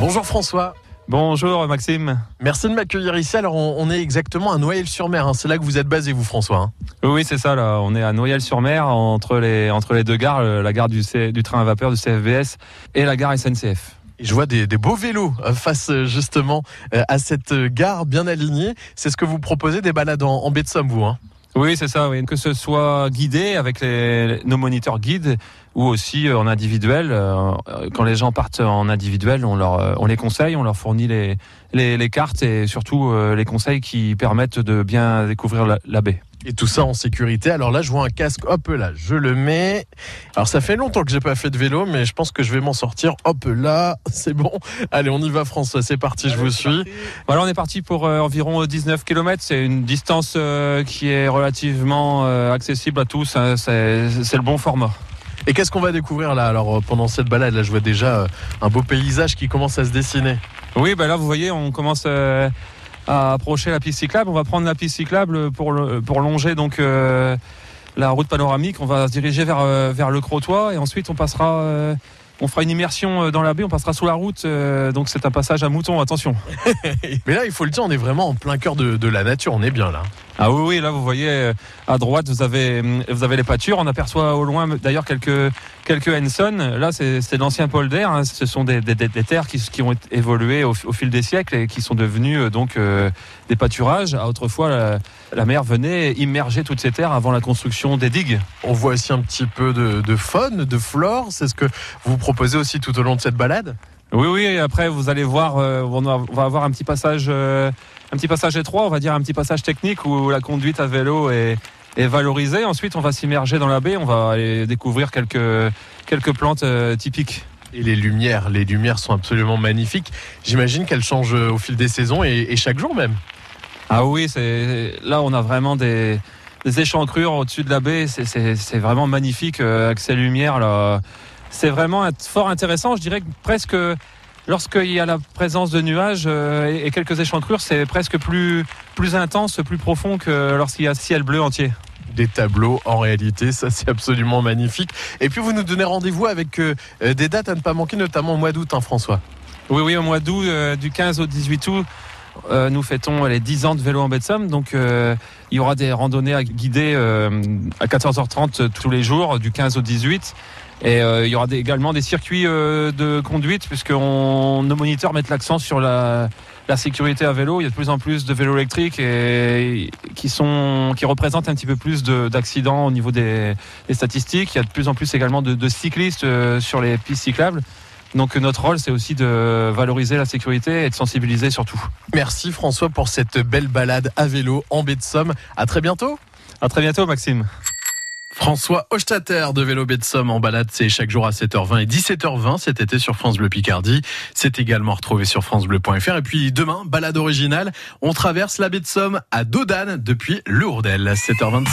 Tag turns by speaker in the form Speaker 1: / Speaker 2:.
Speaker 1: Bonjour François.
Speaker 2: Bonjour Maxime.
Speaker 1: Merci de m'accueillir ici. Alors on, est exactement à Noyelles-sur-Mer. Hein. C'est là que vous êtes basé, vous François. Hein.
Speaker 2: Oui, c'est ça. Là, on est à Noyelles-sur-Mer entre les entre les deux gares, la gare du, du train à vapeur du CFBS et la gare SNCF.
Speaker 1: Et je vois des, beaux vélos euh, face euh, justement euh, à cette gare bien alignée. C'est ce que vous proposez des balades en, en baie de Somme, vous hein
Speaker 2: oui, c'est ça. Oui. Que ce soit guidé avec nos moniteurs guides ou aussi en individuel. Quand les gens partent en individuel, on, leur, on les conseille, on leur fournit les, les, cartes et surtout les conseils qui permettent de bien découvrir la baie.
Speaker 1: Et tout ça en sécurité. Alors là, je vois un casque. Hop là, je le mets. Alors ça fait longtemps que j'ai pas fait de vélo, mais je pense que je vais m'en sortir. Hop là, c'est bon. Allez, on y va, François. C'est parti, je vous suis.
Speaker 2: Voilà, on est parti pour euh, environ 19 km. C'est une distance euh, qui est relativement euh, accessible à tous. Hein. C'est le bon format.
Speaker 1: Et qu'est-ce qu'on va découvrir là? Alors pendant cette balade, là, je vois déjà un beau paysage qui commence à se dessiner.
Speaker 2: Oui, ben là, vous voyez, on commence à approcher la piste cyclable. On va prendre la piste cyclable pour, longer donc euh, la route panoramique. On va se diriger vers, euh, le Crotoy et ensuite on passera euh, on fera une immersion dans la baie, on passera sous la route, donc c'est un passage à mouton, attention.
Speaker 1: Mais là, il faut le dire, on est vraiment en plein cœur de, la nature, on est bien là.
Speaker 2: Ah oui, oui, là vous voyez euh, à droite, vous avez, vous avez les pâtures, on aperçoit au loin d'ailleurs quelques, quelques Henson. Là, c'est l'ancien polder, hein. ce sont des, terres qui, qui, ont évolué au, fil des siècles et qui sont devenues donc des pâturages. Autrefois, la, mer venait immerger toutes ces terres avant la construction des digues.
Speaker 1: On voit aussi un petit peu de, de faune, de flore, c'est ce que vous proposé aussi tout au long de cette balade?
Speaker 2: Oui, oui, et après vous allez voir, euh, on va avoir un petit passage, euh, un petit passage étroit, on va dire un petit passage technique où la conduite à vélo est, est valorisée. Ensuite, on va s'immerger dans la baie, on va aller découvrir quelques, quelques plantes euh, typiques.
Speaker 1: Et les lumières, les lumières sont absolument magnifiques. J'imagine qu'elles changent au fil des saisons et, chaque jour même.
Speaker 2: Ah oui, c'est là on a vraiment des, des échancrures au-dessus de la baie, c'est vraiment magnifique avec ces lumières là c'est vraiment fort intéressant. Je dirais que presque lorsqu'il y a la présence de nuages euh, et quelques échancrures, c'est presque plus, plus intense, plus profond que lorsqu'il y a ciel bleu entier
Speaker 1: des tableaux en réalité. Ça, c'est absolument magnifique. Et puis, vous nous donnez rendez-vous avec euh, des dates à ne pas manquer, notamment au mois d'août, hein, François.
Speaker 2: Oui, oui, au mois d'août, euh, du 15 au 18 août. nous fêtons les 10 ans de vélo en Somme, donc il y aura des randonnées à guider à 14h30 tous les jours, du 15 au 18. Et euh, il y aura également des circuits euh, de conduite puisque nos moniteurs mettent l'accent sur la, sécurité à vélo. Il y a de plus en plus de vélos électriques et, qui, sont, qui représentent un petit peu plus d'accidents au niveau des, statistiques. Il y a de plus en plus également de, cyclistes euh, sur les pistes cyclables. Donc notre rôle, c'est aussi de valoriser la sécurité et de sensibiliser surtout.
Speaker 1: Merci François pour cette belle balade à vélo en baie de Somme. À très bientôt.
Speaker 2: À très bientôt Maxime.
Speaker 1: François Hochstatter de Vélo de Somme en balade, c'est chaque jour à 7h20 et 17h20 cet été sur France Bleu Picardie. C'est également retrouvé sur francebleu.fr. Et puis demain, balade originale, on traverse la baie de Somme à Dodane depuis Lourdel, 7h26.